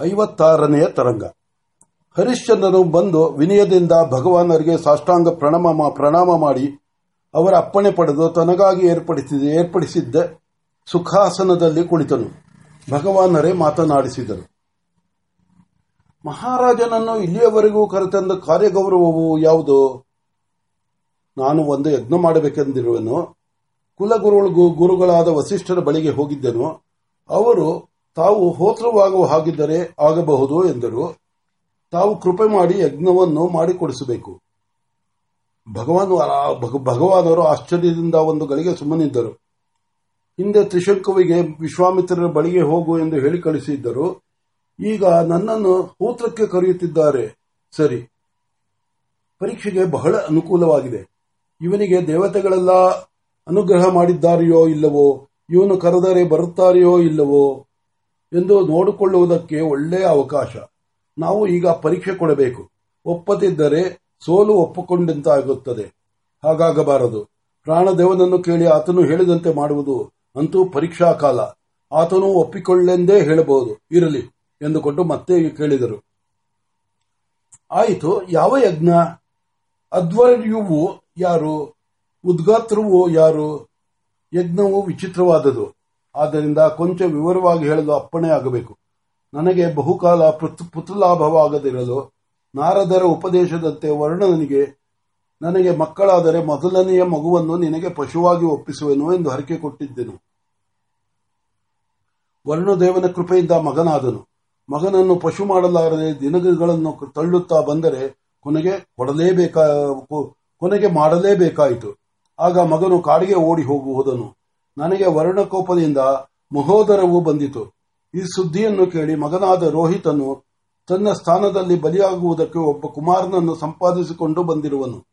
ಐವತ್ತಾರನೆಯ ತರಂಗ. ಹರಿಶ್ಚಂದ್ರನು ಬಂದು ವಿನಯದಿಂದ ಭಗವಾನರಿಗೆ ಸಾಷ್ಟಾಂಗ ಪ್ರಣಾಮ ಪ್ರಣಾಮ ಮಾಡಿ ಅವರ ಅಪ್ಪಣೆ ಪಡೆದು ತನಗಾಗಿ ಏರ್ಪಡಿಸಿದ, ಏರ್ಪಡಿಸಿದ್ದ ಸುಖಾಸನದಲ್ಲಿ ಕುಳಿತನು. ಭಗವಾನರೇ ಮಾತನಾಡಿಸಿದರು. ಮಹಾರಾಜನನ್ನು ಇಲ್ಲಿಯವರೆಗೂ ಕರೆತಂದ ಕಾರ್ಯಗೌರವವು ಯಾವುದು? ನಾನು ಒಂದು ಯಜ್ಞ ಮಾಡಬೇಕೆಂದಿರುವನು. ಕುಲಗುರುಗಳಿಗೂ ಗುರುಗಳಾದ ವಸಿಷ್ಠರ ಬಳಿಗೆ ಹೋಗಿದ್ದೆನು. ಅವರು ತಾವು ಹೋತ್ರವಾಗುವ ಹಾಗಿದ್ದರೆ ಆಗಬಹುದು ಎಂದರು. ತಾವು ಕೃಪೆ ಮಾಡಿ ಯಜ್ಞವನ್ನು ಮಾಡಿಕೊಡಿಸಬೇಕು. ಭಗವಾನ್ ಭಗವಾನರು ಆಶ್ಚರ್ಯದಿಂದ ಒಂದು ಗಳಿಗೆ ಸುಮ್ಮನಿದ್ದರು. ಹಿಂದೆ ತ್ರಿಶಂಕುವಿಗೆ ವಿಶ್ವಾಮಿತ್ರರ ಬಳಿಗೆ ಹೋಗು ಎಂದು ಹೇಳಿ ಕಳಿಸಿದ್ದರು. ಈಗ ನನ್ನನ್ನು ಹೂತ್ರಕ್ಕೆ ಕರೆಯುತ್ತಿದ್ದಾರೆ. ಸರಿ. ಪರೀಕ್ಷೆಗೆ ಬಹಳ ಅನುಕೂಲವಾಗಿದೆ. ಇವನಿಗೆ ದೇವತೆಗಳೆಲ್ಲ ಅನುಗ್ರಹ ಮಾಡಿದ್ದಾರೆಯೋ ಇಲ್ಲವೋ? ಇವನು ಕರೆದರೆ ಬರುತ್ತಾರೆಯೋ ಇಲ್ಲವೋ? ಎಂದು ನೋಡಿಕೊಳ್ಳುವುದಕ್ಕೆ ಒಳ್ಳೆಯ ಅವಕಾಶ. ನಾವು ಈಗ ಪರೀಕ್ಷೆ ಕೊಡಬೇಕು. ಒಪ್ಪದಿದ್ದರೆ ಸೋಲು ಒಪ್ಪಿಕೊಂಡಂತಾಗುತ್ತದೆ. ಹಾಗಾಗಬಾರದು. ಪ್ರಾಣದೇವನನ್ನು ಕೇಳಿ ಆತನು ಹೇಳಿದಂತೆ ಮಾಡುವುದು ಅಂತೂ ಪರೀಕ್ಷಾ ಕಾಲ. ಆತನು ಒಪ್ಪಿಕೊಳ್ಳೆಂದೇ ಹೇಳಬಹುದು. ಇರಲಿ ಎಂದುಕೊಂಡು ಮತ್ತೆ ಕೇಳಿದರು. ಆಯಿತು, ಯಾವ ಯಜ್ಞ? ಅಧ್ವರ್ಯುವು ಯಾರು? ಉದ್ಗಾತ್ರವು ಯಾರು? ಯಜ್ಞವು ವಿಚಿತ್ರವಾದದು ಆದ್ದರಿಂದ ಕೊಂಚ ವಿವರವಾಗಿ ಹೇಳಲು ಅಪ್ಪಣೆ ಆಗಬೇಕು. ನನಗೆ ಬಹುಕಾಲ ಪುತ್ರಲಾಭವಾಗದಿರಲು ನಾರದರ ಉಪದೇಶದಂತೆ ವರ್ಣನಿಗೆ ನನಗೆ ಮಕ್ಕಳಾದರೆ ಮೊದಲನೆಯ ಮಗುವನ್ನು ನಿನಗೆ ಪಶುವಾಗಿ ಒಪ್ಪಿಸುವೆನು ಎಂದು ಹರಕೆ ಕೊಟ್ಟಿದ್ದೆನು. ವರ್ಣದೇವನ ಕೃಪೆಯಿಂದ ಮಗನಾದನು. ಮಗನನ್ನು ಪಶು ಮಾಡಲಾರದೆ ದಿನಗಳನ್ನು ತಳ್ಳುತ್ತಾ ಬಂದರೆ ಕೊನೆಗೆ ಕೊಡಲೇಬೇಕಾ ಕೊನೆಗೆ ಮಾಡಲೇಬೇಕಾಯಿತು. ಆಗ ಮಗನು ಕಾಡಿಗೆ ಓಡಿ ಹೋಗು ಹೋದನು ನನಗೆ ವರ್ಣಕೋಪದಿಂದ ಮಹೋದರವು ಬಂದಿತು. ಈ ಸುದ್ದಿಯನ್ನು ಕೇಳಿ ಮಗನಾದ ರೋಹಿತನು ತನ್ನ ಸ್ಥಾನದಲ್ಲಿ ಬಲಿಯಾಗುವುದಕ್ಕೆ ಒಬ್ಬ ಕುಮಾರನನ್ನು ಸಂಪಾದಿಸಿಕೊಂಡು ಬಂದಿರುವನು.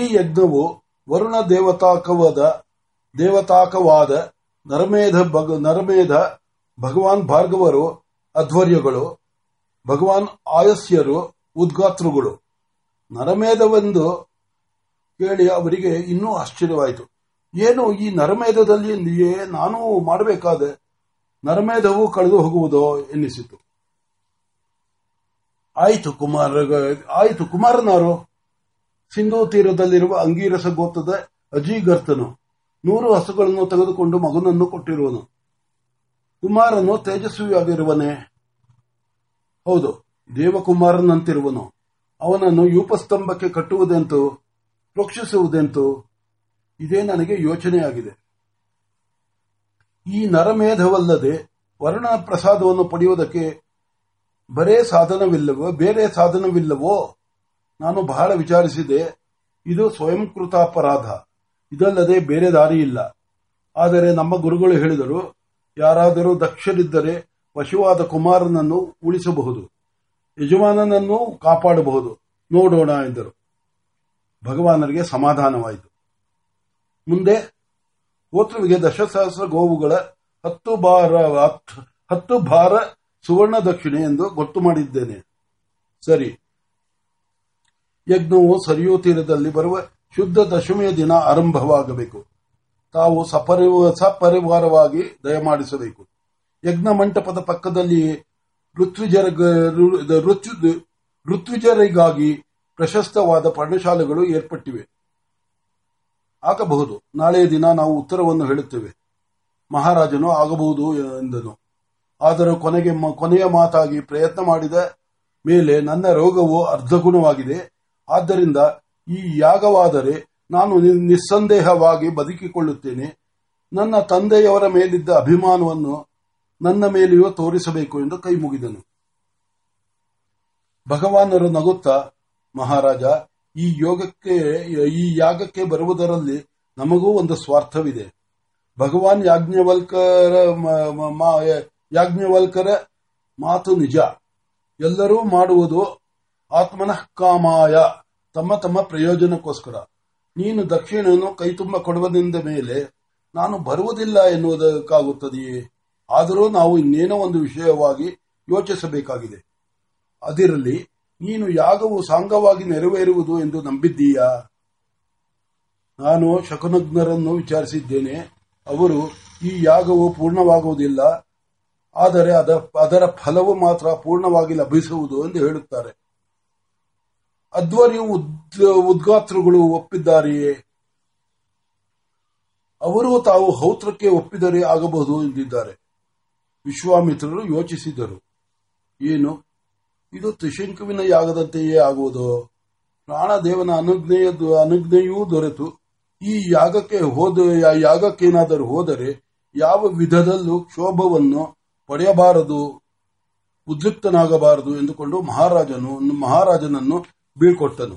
ಈ ಯಜ್ಞವು ವರುಣ ದೇವತಾಕವಾದ ದೇವತಾಕವಾದ ನರಮೇಧ ನರಮೇಧ, ಭಗವಾನ್ ಭಾರ್ಗವರು, ಅಧ್ವರ್ಯಗಳು, ಭಗವಾನ್ ಆಯಸ್ಯರು, ಉದ್ಗಾತೃಗಳು. ನರಮೇಧವೆಂದು ಕೇಳಿ ಅವರಿಗೆ ಇನ್ನೂ ಆಶ್ಚರ್ಯವಾಯಿತು. ಏನು ಈ ನರಮೇಧದಲ್ಲಿ ನಾನು ಮಾಡಬೇಕಾದೆ. ನರಮೇಧವು ಕಳೆದು ಹೋಗುವುದೋ ಎನ್ನಿಸಿತು. ಆಯಿತು ಕುಮಾರ, ಆಯಿತು ಕುಮಾರನಾರು ಸಿಂಧೂ ತೀರದಲ್ಲಿರುವ ಅಂಗೀರಸ ಗೋತ್ರದ ಅಜೀಗರ್ತನು ನೂರು ಹಸುಗಳನ್ನು ತೆಗೆದುಕೊಂಡು ಮಗನನ್ನು ಕೊಟ್ಟಿರುವನು. ಕುಮಾರನು ತೇಜಸ್ವಿಯಾಗಿರುವನೇ. ಹೌದು, ದೇವಕುಮಾರನಂತಿರುವನು. ಅವನನ್ನು ಯೂಪಸ್ತಂಭಕ್ಕೆ ಕಟ್ಟುವುದೆಂತು, ರಕ್ಷಿಸುವುದೆಂತು ಇದೇ ನನಗೆ ಯೋಚನೆಯಾಗಿದೆ. ಈ ನರಮೇಧವಲ್ಲದೆ ವರ್ಣ ಪ್ರಸಾದವನ್ನು ಪಡೆಯುವುದಕ್ಕೆ ಬರೇ ಸಾಧನವಿಲ್ಲವೋ, ಬೇರೆ ಸಾಧನವಿಲ್ಲವೋ ನಾನು ಬಹಳ ವಿಚಾರಿಸಿದೆ. ಇದು ಸ್ವಯಂಕೃತಾಪರಾಧ ಇದಲ್ಲದೆ ಬೇರೆ ದಾರಿ ಇಲ್ಲ. ಆದರೆ ನಮ್ಮ ಗುರುಗಳು ಹೇಳಿದರು, ಯಾರಾದರೂ ದಕ್ಷರಿದ್ದರೆ ಪಶುವಾದ ಕುಮಾರನನ್ನು ಉಳಿಸಬಹುದು, ಯಜಮಾನನನ್ನು ಕಾಪಾಡಬಹುದು. ನೋಡೋಣ ಎಂದರು. ಭಗವಾನರಿಗೆ ಸಮಾಧಾನವಾಯಿತು. ಮುಂದೆ ಹೋತೃವಿಗೆ ದಶಸಹಸ್ರ ಗೋವುಗಳ ಹತ್ತು ಭಾರ ಹತ್ತು ಭಾರ ಸುವರ್ಣ ದಕ್ಷಿಣೆ ಎಂದು ಗೊತ್ತು ಮಾಡಿದ್ದೇನೆ. ಸರಿ. ಯಜ್ಞವು ಸರಿಯೂ ತೀರದಲ್ಲಿ ಬರುವ ಶುದ್ಧ ದಶಮಿಯ ದಿನ ಆರಂಭವಾಗಬೇಕು. ತಾವು ಸಪರಿವಾರವಾಗಿ ದಯಮಾಡಿಸಬೇಕು. ಯಜ್ಞ ಮಂಟಪದ ಪಕ್ಕದಲ್ಲಿ ಋತ್ವಿಜರಿಗಾಗಿ ಪ್ರಶಸ್ತವಾದ ಪರ್ಣಶಾಲೆಗಳು ಏರ್ಪಟ್ಟಿವೆ. ಆಗಬಹುದು. ನಾಳೆಯ ದಿನ ನಾವು ಉತ್ತರವನ್ನು ಹೇಳುತ್ತೇವೆ. ಮಹಾರಾಜನು ಆಗಬಹುದು ಎಂದನು. ಆದರೂ ಕೊನೆಗೆ ಕೊನೆಯ ಮಾತಾಗಿ ಪ್ರಯತ್ನ ಮಾಡಿದ ಮೇಲೆ ನನ್ನ ರೋಗವು ಅರ್ಧಗುಣವಾಗಿದೆ. ಆದ್ದರಿಂದ ಈ ಯಾಗವಾದರೆ ನಾನು ನಿಸ್ಸಂದೇಹವಾಗಿ ಬದುಕಿಕೊಳ್ಳುತ್ತೇನೆ. ನನ್ನ ತಂದೆಯವರ ಮೇಲಿದ್ದ ಅಭಿಮಾನವನ್ನು ನನ್ನ ಮೇಲೆಯೂ ತೋರಿಸಬೇಕು ಎಂದು ಕೈ ಮುಗಿದನು ಭಗವಾನರು ನಗುತ್ತಾ, ಮಹಾರಾಜ ಈ ಯೋಗಕ್ಕೆ, ಈ ಯಾಗಕ್ಕೆ ಬರುವುದರಲ್ಲಿ ನಮಗೂ ಒಂದು ಸ್ವಾರ್ಥವಿದೆ. ಭಗವಾನ್ ಯಾಜ್ಞವಲ್ಕರ ಯಾಜ್ಞವಲ್ಕರ ಮಾತು ನಿಜ. ಎಲ್ಲರೂ ಮಾಡುವುದು ಆತ್ಮನಃ ಕಾಮಾಯ, ತಮ್ಮ ತಮ್ಮ ಪ್ರಯೋಜನಕ್ಕೋಸ್ಕರ. ನೀನು ದಕ್ಷಿಣೆಯನ್ನು ಕೈತುಂಬ ಕೊಡುವುದರಿಂದ ಮೇಲೆ ನಾನು ಬರುವುದಿಲ್ಲ ಎನ್ನುವುದಕ್ಕಾಗುತ್ತದೆಯೇ? ಆದರೂ ನಾವು ಇನ್ನೇನೋ ಒಂದು ವಿಷಯವಾಗಿ ಯೋಚಿಸಬೇಕಾಗಿದೆ. ಅದಿರಲಿ ನೀನು ಯಾಗವು ಸಾಂಗವಾಗಿ ನೆರವೇರುವುದು ಎಂದು ನಂಬಿದ್ದೀಯಾ? ನಾನು ಶಕುನಗ್ನರನ್ನು ವಿಚಾರಿಸಿದ್ದೇನೆ. ಅವರು ಈ ಯಾಗವು ಪೂರ್ಣವಾಗುವುದಿಲ್ಲ, ಆದರೆ ಅದ- ಅದರ ಫಲವು ಮಾತ್ರ ಪೂರ್ಣವಾಗಿ ಲಭಿಸುವುದು ಎಂದು ಹೇಳುತ್ತಾರೆ. ಅಧ್ವರ್ಯು ಉದ್- ಉದ್ಗಾತ್ರಗಳು ಒಪ್ಪಿದ್ದಾರೆಯೇ? ಅವರು ತಾವು ಹೌತ್ರಕ್ಕೆ ಒಪ್ಪಿದರೆ ಆಗಬಹುದು ಎಂದಿದ್ದಾರೆ. ವಿಶ್ವಾಮಿತ್ರರು ಯೋಚಿಸಿದರು. ಏನು? ಇದು ತ್ರಿಶಂಕುವಿನ ಯಾಗದಂತೆಯೇ ಆಗುವುದು. ಪ್ರಾಣದೇವನ ಅನುಜ್ಞೆಯ ಅನುಜ್ಞೆಯೂ ದೊರೆತು. ಈ ಯಾಗಕ್ಕೆ ಹೋದ ಯಾಗಕ್ಕೇನಾದರೂ ಹೋದರೆ ಯಾವ ವಿಧದಲ್ಲೂ ಕ್ಷೋಭವನ್ನು ಪಡೆಯಬಾರದು ಉದ್ರಿಕ್ತನಾಗಬಾರದು ಎಂದುಕೊಂಡು ಮಹಾರಾಜನು ಮಹಾರಾಜನನ್ನು ಬೀಳ್ಕೊಟ್ಟನು.